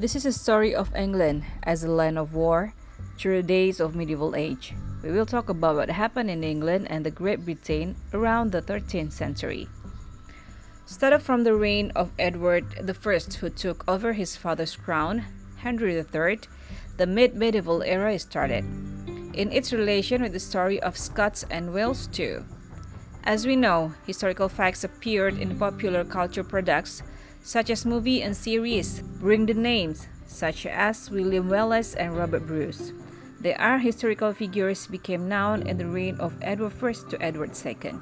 This is a story of England as a land of war through the days of medieval age. We will talk about what happened in England and the Great Britain around the 13th century. Started from the reign of Edward I, who took over his father's crown, Henry III, the mid medieval era started, in its relation with the story of Scots and Wales too. As we know, historical facts appeared in popular culture products such as movie and series, bring the names such as William Wallace and Robert Bruce. They are historical figures became known in the reign of Edward I to Edward II.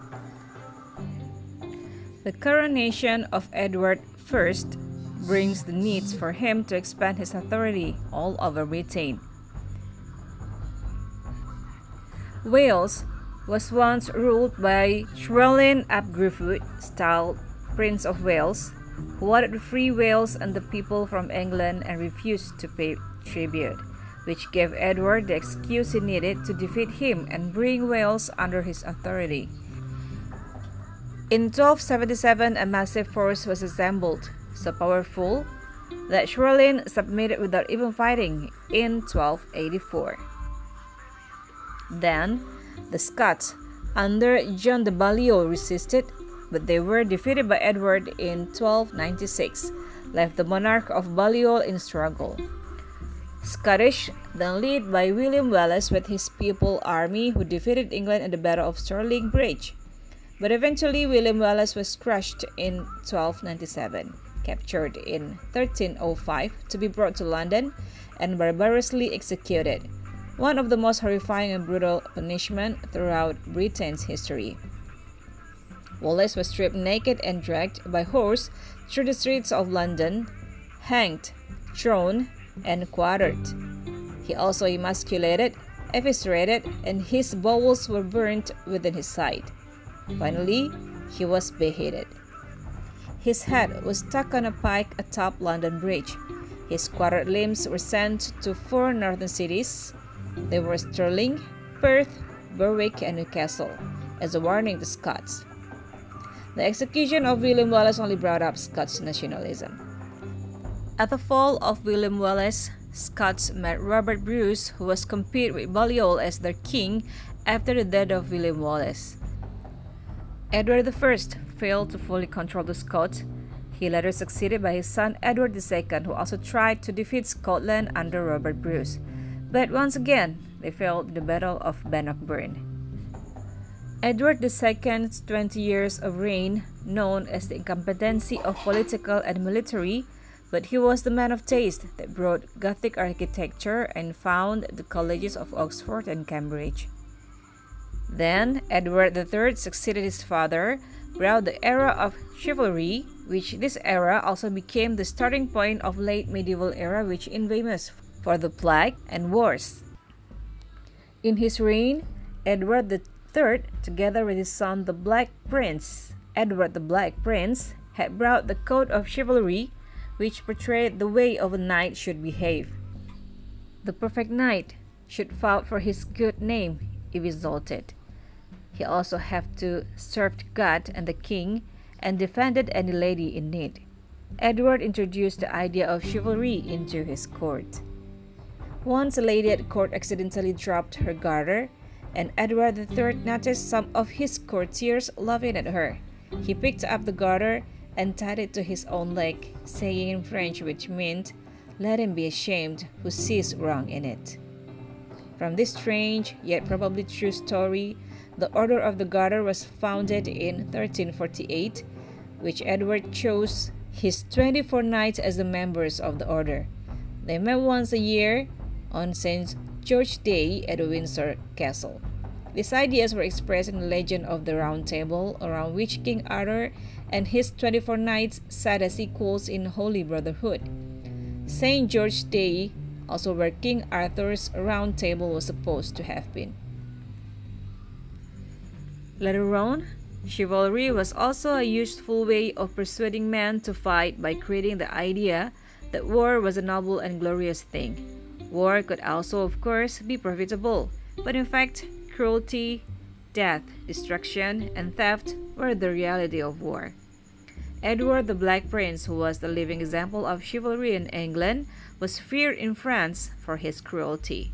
The coronation of Edward I brings the needs for him to expand his authority all over Britain. Wales was once ruled by Llywelyn ap Gruffudd, styled Prince of Wales, who wanted free Wales and the people from England and refused to pay tribute, which gave Edward the excuse he needed to defeat him and bring Wales under his authority. In 1277, a massive force was assembled, so powerful that Llywelyn submitted without even fighting in 1284. Then, the Scots, under John de Balliol, resisted but they were defeated by Edward in 1296, left the monarch of Balliol in struggle. Scottish, then led by William Wallace with his People army who defeated England at the Battle of Stirling Bridge. But eventually William Wallace was crushed in 1297, captured in 1305 to be brought to London and barbarously executed, one of the most horrifying and brutal punishment throughout Britain's history. Wallace was stripped naked and dragged by horse through the streets of London, hanged, thrown, and quartered. He also emasculated, eviscerated, and his bowels were burnt within his side. Finally, he was beheaded. His head was stuck on a pike atop London Bridge. His quartered limbs were sent to four northern cities. They were Stirling, Perth, Berwick, and Newcastle, as a warning to Scots. The execution of William Wallace only brought up Scots nationalism. At the fall of William Wallace, Scots met Robert Bruce, who was competed with Balliol as their king after the death of William Wallace. Edward I failed to fully control the Scots. He later succeeded by his son Edward II, who also tried to defeat Scotland under Robert Bruce. But once again, they failed the Battle of Bannockburn. Edward II's 20 years of reign, known as the incompetency of political and military, but he was the man of taste that brought Gothic architecture and found the colleges of Oxford and Cambridge. Then, Edward III succeeded his father, brought the era of chivalry, which this era also became the starting point of late medieval era which infamous for the plague and wars. In his reign, Edward Third, together with his son the Black Prince, Edward the Black Prince, had brought the code of chivalry, which portrayed the way of a knight should behave. The perfect knight should fight for his good name if exalted. He also had to serve God and the king and defended any lady in need. Edward introduced the idea of chivalry into his court. Once a lady at court accidentally dropped her garter, and Edward III noticed some of his courtiers laughing at her. He picked up the garter and tied it to his own leg, saying in French, which meant, Let him be ashamed who sees wrong in it. From this strange, yet probably true story, the Order of the Garter was founded in 1348, which Edward chose his 24 knights as the members of the order. They met once a year on St. George Day at Windsor Castle. These ideas were expressed in the legend of the Round Table, around which King Arthur and his 24 knights sat as equals in holy brotherhood. St. George's Day, also where King Arthur's Round Table was supposed to have been. Later on, chivalry was also a useful way of persuading men to fight by creating the idea that war was a noble and glorious thing. War could also, of course, be profitable, but in fact, cruelty, death, destruction, and theft were the reality of war. Edward the Black Prince, who was the living example of chivalry in England, was feared in France for his cruelty.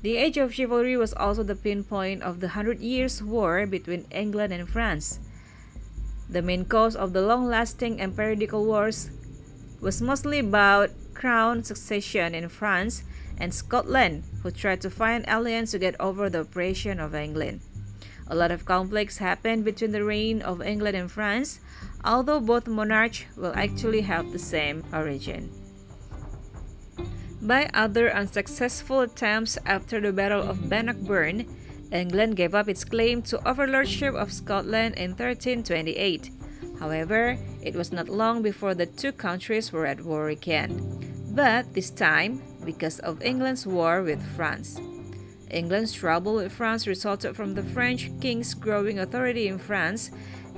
The age of chivalry was also the pinpoint of the Hundred Years' War between England and France. The main cause of the long lasting and periodical wars was mostly about crown succession in France and Scotland, who tried to find alliance to get over the oppression of England. A lot of conflicts happened between the reign of England and France, although both monarchs will actually have the same origin. By other unsuccessful attempts after the Battle of Bannockburn, England gave up its claim to overlordship of Scotland in 1328. However, it was not long before the two countries were at war again, but this time because of England's war with France. England's trouble with France resulted from the French king's growing authority in France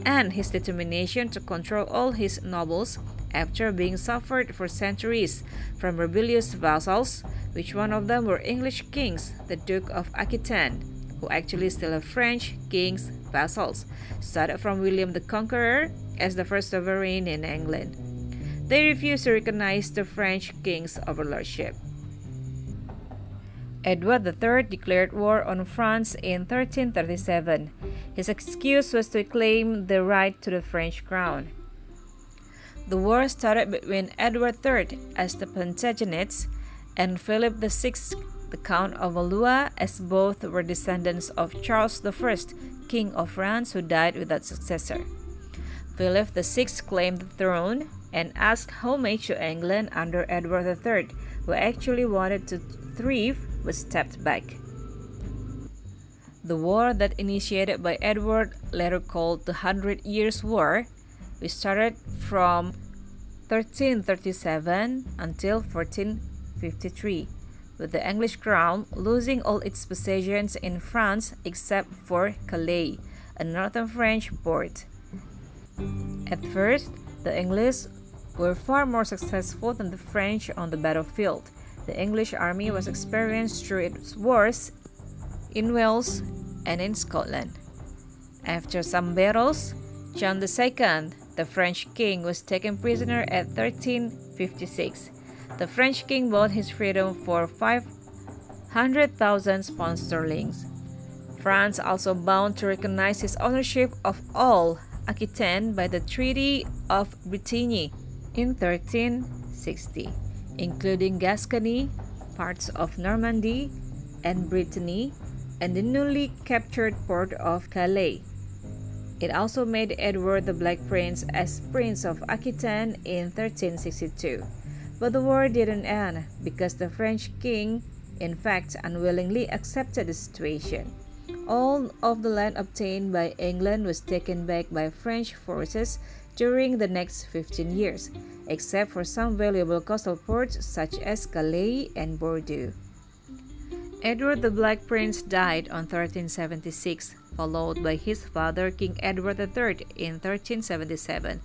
and his determination to control all his nobles after being suffered for centuries from rebellious vassals, which one of them were English kings, the Duke of Aquitaine, who actually still a French king's vassals, started from William the Conqueror as the first sovereign in England. They refused to recognize the French king's overlordship. Edward III declared war on France in 1337. His excuse was to claim the right to the French crown. The war started between Edward III as the Plantagenets and Philip VI, the Count of Valois, as both were descendants of Charles I, King of France, who died without successor. Philip VI claimed the throne and asked homage to England under Edward III, who actually wanted to thrive was stepped back. The war that initiated by Edward, later called the Hundred Years' War, which started from 1337 until 1453, with the English crown losing all its possessions in France except for Calais, a northern French port. At first, the English were far more successful than the French on the battlefield, the English army was experienced through its wars in Wales and in Scotland. After some battles, John II, the French king, was taken prisoner at 1356. The French king bought his freedom for 500,000 pounds sterling. France also bound to recognize his ownership of all Aquitaine by the Treaty of Bretigny in 1360 including Gascony, parts of Normandy and Brittany, and the newly captured port of Calais. It also made Edward the Black Prince as Prince of Aquitaine in 1362. But the war didn't end because the French king, in fact, unwillingly accepted the situation. All of the land obtained by England was taken back by French forces during the next 15 years, except for some valuable coastal ports such as Calais and Bordeaux. Edward the Black Prince died on 1376, followed by his father King Edward III in 1377.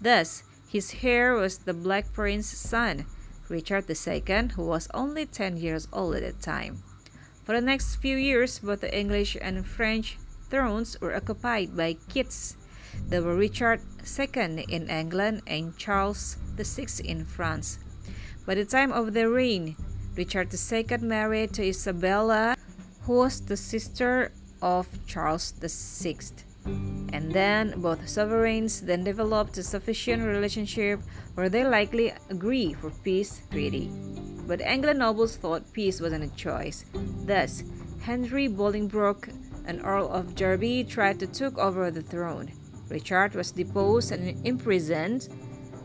Thus, his heir was the Black Prince's son, Richard II, who was only 10 years old at the time. For the next few years, both the English and French thrones were occupied by kits. There were Richard II in England and Charles VI in France. By the time of their reign, Richard II married to Isabella, who was the sister of Charles VI. And then both sovereigns then developed a sufficient relationship where they likely agree for peace treaty. But Anglo nobles thought peace wasn't a choice. Thus, Henry Bolingbroke, an Earl of Derby, tried to take over the throne. Richard was deposed and imprisoned,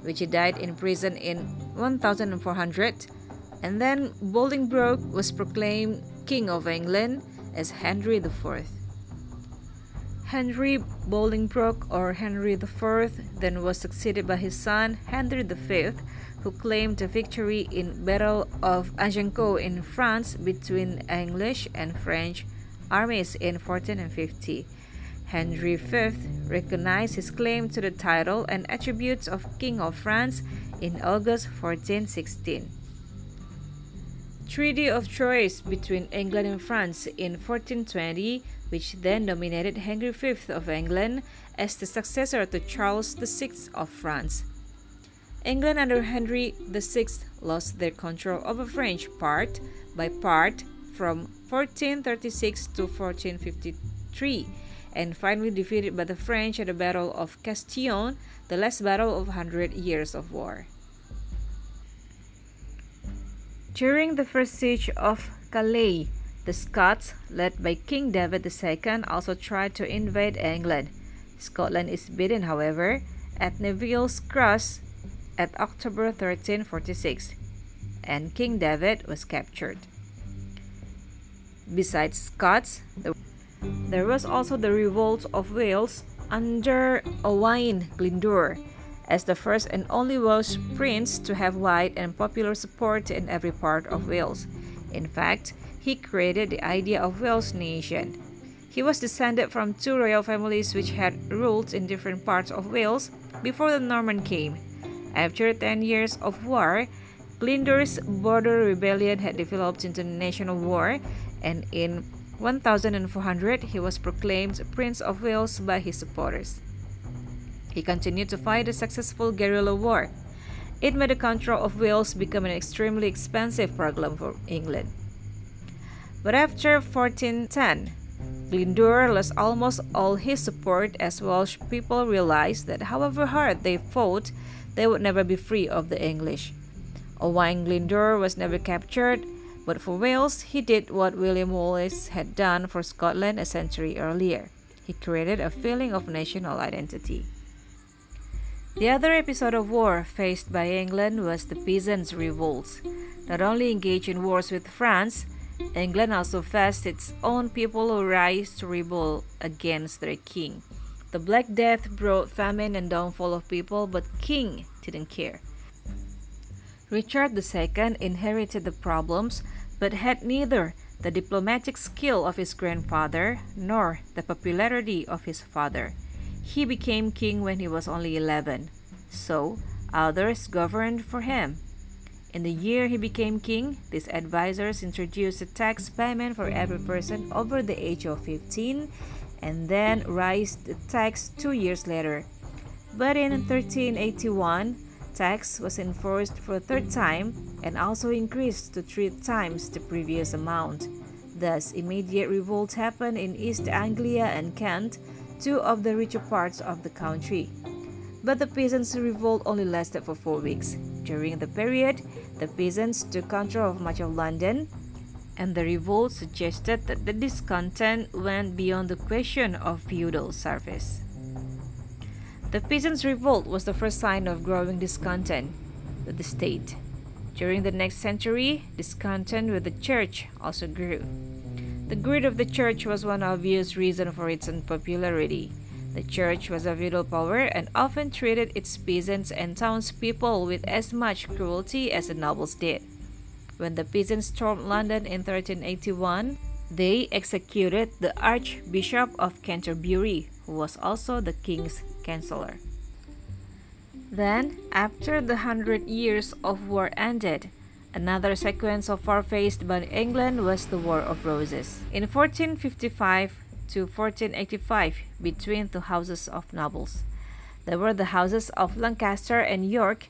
which he died in prison in 1400, and then Bolingbroke was proclaimed King of England as Henry IV. Henry Bolingbroke or Henry IV then was succeeded by his son Henry V, who claimed the victory in Battle of Agincourt in France between English and French armies in 1450. Henry V recognized his claim to the title and attributes of King of France in August 1416. Treaty of Troyes between England and France in 1420 which then nominated Henry V of England as the successor to Charles VI of France. England under Henry VI lost their control over French part by part from 1436 to 1453 and finally defeated by the French at the Battle of Castillon, the last battle of Hundred Years of War. During the first siege of Calais, the Scots, led by King David II, also tried to invade England. Scotland is beaten, however, at Neville's Cross at October 1346, and King David was captured. Besides Scots, there was also the revolt of Wales under Owain Glyndŵr, as the first and only Welsh prince to have wide and popular support in every part of Wales. In fact, he created the idea of Welsh nation. He was descended from two royal families which had ruled in different parts of Wales before the Norman came. After 10 years of war, Glyndŵr's border rebellion had developed into a national war, and in 1400 he was proclaimed Prince of Wales by his supporters. He continued to fight a successful guerrilla war. It made the control of Wales become an extremely expensive problem for England. But after 1410, Glyndŵr lost almost all his support as Welsh people realized that however hard they fought, they would never be free of the English. Owain Glyndŵr was never captured, but for Wales, he did what William Wallace had done for Scotland a century earlier. He created a feeling of national identity. The other episode of war faced by England was the Peasants' Revolts. Not only engaged in wars with France, England also faced its own people who rise to rebel against their king. The Black Death brought famine and downfall of people, but king didn't care. Richard II inherited the problems, but had neither the diplomatic skill of his grandfather nor the popularity of his father. He became king when he was only 11, so others governed for him. In the year he became king, his advisors introduced a tax payment for every person over the age of 15 and then raised the tax two years later. But in 1381, tax was enforced for a third time and also increased to three times the previous amount. Thus, immediate revolt happened in East Anglia and Kent, two of the richer parts of the country. But the peasants' revolt only lasted for four weeks. During the period, the peasants took control of much of London, and the revolt suggested that the discontent went beyond the question of feudal service. The peasants' revolt was the first sign of growing discontent with the state. During the next century, discontent with the church also grew. The greed of the church was one obvious reason for its unpopularity. The church was a feudal power and often treated its peasants and townspeople with as much cruelty as the nobles did. When the peasants stormed London in 1381, they executed the Archbishop of Canterbury, who was also the king's chancellor. Then, after the Hundred Years of War ended, another sequence of war faced by England was the War of Roses. In 1455, to 1485 between two houses of nobles. There were the houses of Lancaster and York,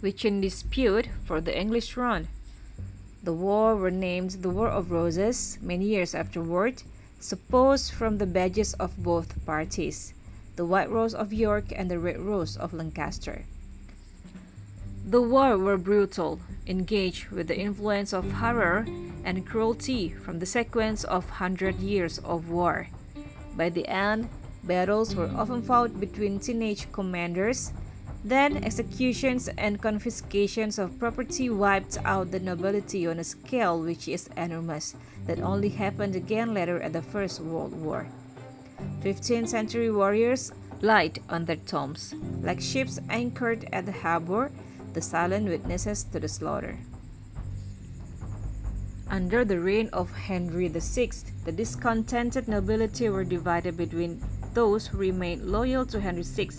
which in dispute for the English throne. The war were named the War of Roses many years afterward, supposed from the badges of both parties, the white rose of York and the red rose of Lancaster. The war were brutal, engaged with the influence of horror and cruelty from the sequence of hundred years of war. By the end, battles were often fought between teenage commanders. Then, executions and confiscations of property wiped out the nobility on a scale which is enormous, that only happened again later at the First World War. 15th century warriors lied on their tombs, like ships anchored at the harbor, the silent witnesses to the slaughter. Under the reign of Henry VI, the discontented nobility were divided between those who remained loyal to Henry VI,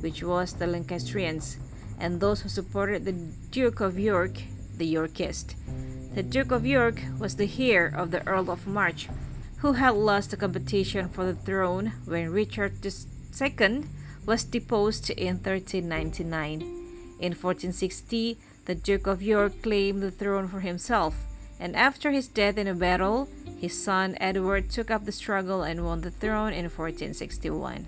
which was the Lancastrians, and those who supported the Duke of York, the Yorkist. The Duke of York was the heir of the Earl of March, who had lost the competition for the throne when Richard II was deposed in 1399. In 1460, the Duke of York claimed the throne for himself, and after his death in a battle, his son Edward took up the struggle and won the throne in 1461.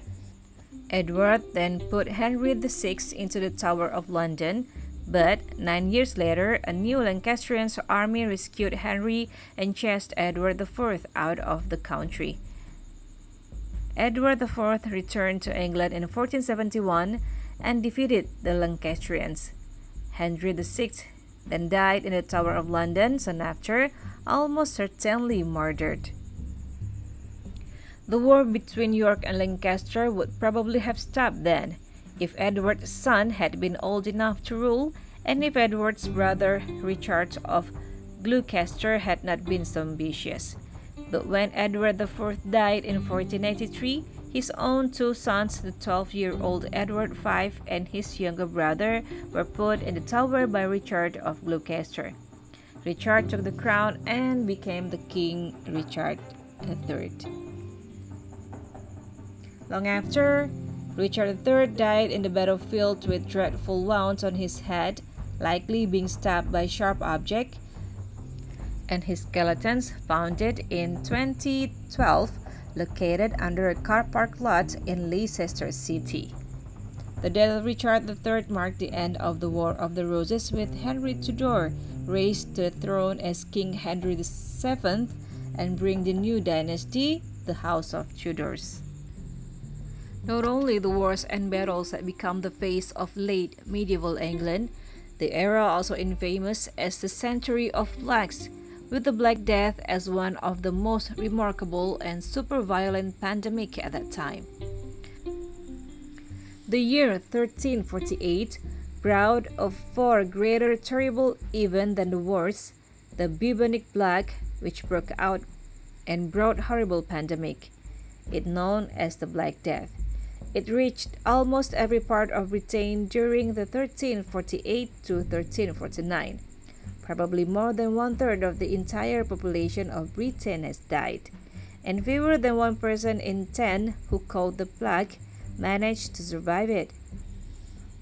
Edward then put Henry VI into the Tower of London, but nine years later, a new Lancastrian army rescued Henry and chased Edward IV out of the country. Edward IV returned to England in 1471 and defeated the Lancastrians. Henry VI then died in the Tower of London soon after, almost certainly murdered. The war between York and Lancaster would probably have stopped then, if Edward's son had been old enough to rule, and if Edward's brother Richard of Gloucester had not been so ambitious. But when Edward IV died in 1483, his own two sons, the 12 year old Edward V and his younger brother, were put in the tower by Richard of Gloucester. Richard took the crown and became the King Richard III. Long after, Richard III died in the battlefield with dreadful wounds on his head, likely being stabbed by sharp object, and his skeletons found in 2012 located under a car park lot in Leicester City. The death of Richard III marked the end of the War of the Roses with Henry Tudor raised to the throne as King Henry VII and bring the new dynasty, the House of Tudors. Not only the wars and battles that become the face of late medieval England, the era also infamous as the century of plagues with the Black Death as one of the most remarkable and super violent pandemic at that time. The year 1348, proud of far greater terrible even than the wars, the bubonic plague, which broke out and brought horrible pandemic, it known as the Black Death. It reached almost every part of Britain during the 1348 to 1349 Probably more than one third of the entire population of Britain has died, and fewer than one person in ten who caught the plague managed to survive it.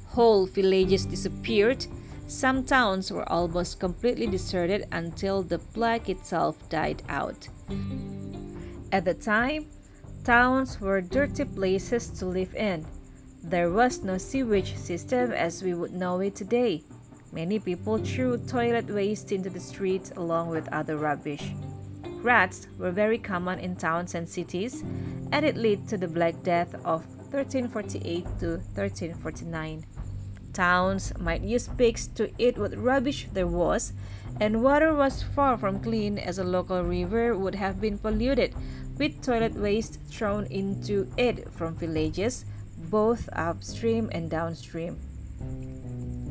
Whole villages disappeared. Some towns were almost completely deserted until the plague itself died out. At the time, towns were dirty places to live in. There was no sewage system as we would know it today. Many people threw toilet waste into the streets along with other rubbish. Rats were very common in towns and cities, and it led to the Black Death of 1348 to 1349. Towns might use pigs to eat what rubbish there was, and water was far from clean as a local river would have been polluted with toilet waste thrown into it from villages, both upstream and downstream.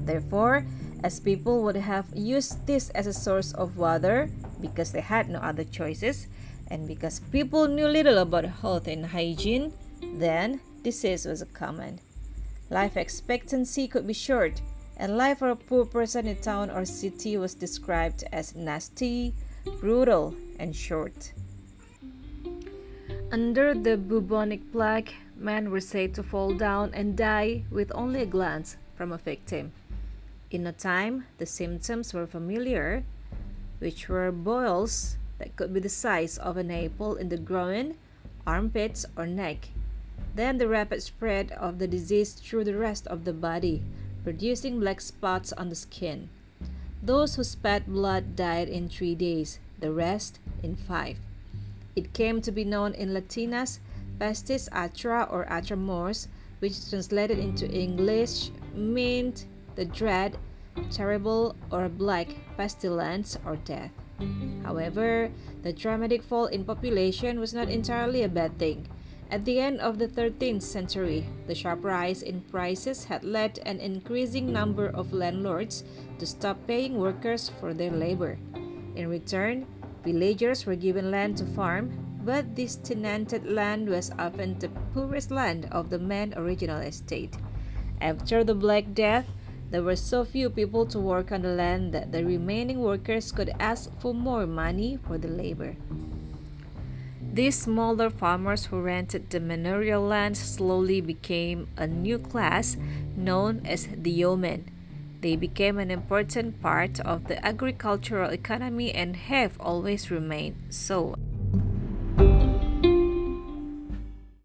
Therefore, as people would have used this as a source of water because they had no other choices, and because people knew little about health and hygiene, then disease was common. Life expectancy could be short, and life for a poor person in town or city was described as nasty, brutal, and short. Under the bubonic plague, men were said to fall down and die with only a glance from a victim. In no time, the symptoms were familiar, which were boils that could be the size of an apple in the groin, armpits, or neck. Then the rapid spread of the disease through the rest of the body, producing black spots on the skin. Those who spat blood died in three days, the rest in five. It came to be known in Latinas pestis atra or atra mors, which translated into English meant the dread, terrible, or black pestilence or death. However, the dramatic fall in population was not entirely a bad thing. At the end of the 13th century, the sharp rise in prices had led an increasing number of landlords to stop paying workers for their labor. In return, villagers were given land to farm, but this tenanted land was often the poorest land of the man's original estate. After the Black Death, there were so few people to work on the land that the remaining workers could ask for more money for the labor. These smaller farmers who rented the manorial lands slowly became a new class known as the yeomen. They became an important part of the agricultural economy and have always remained so.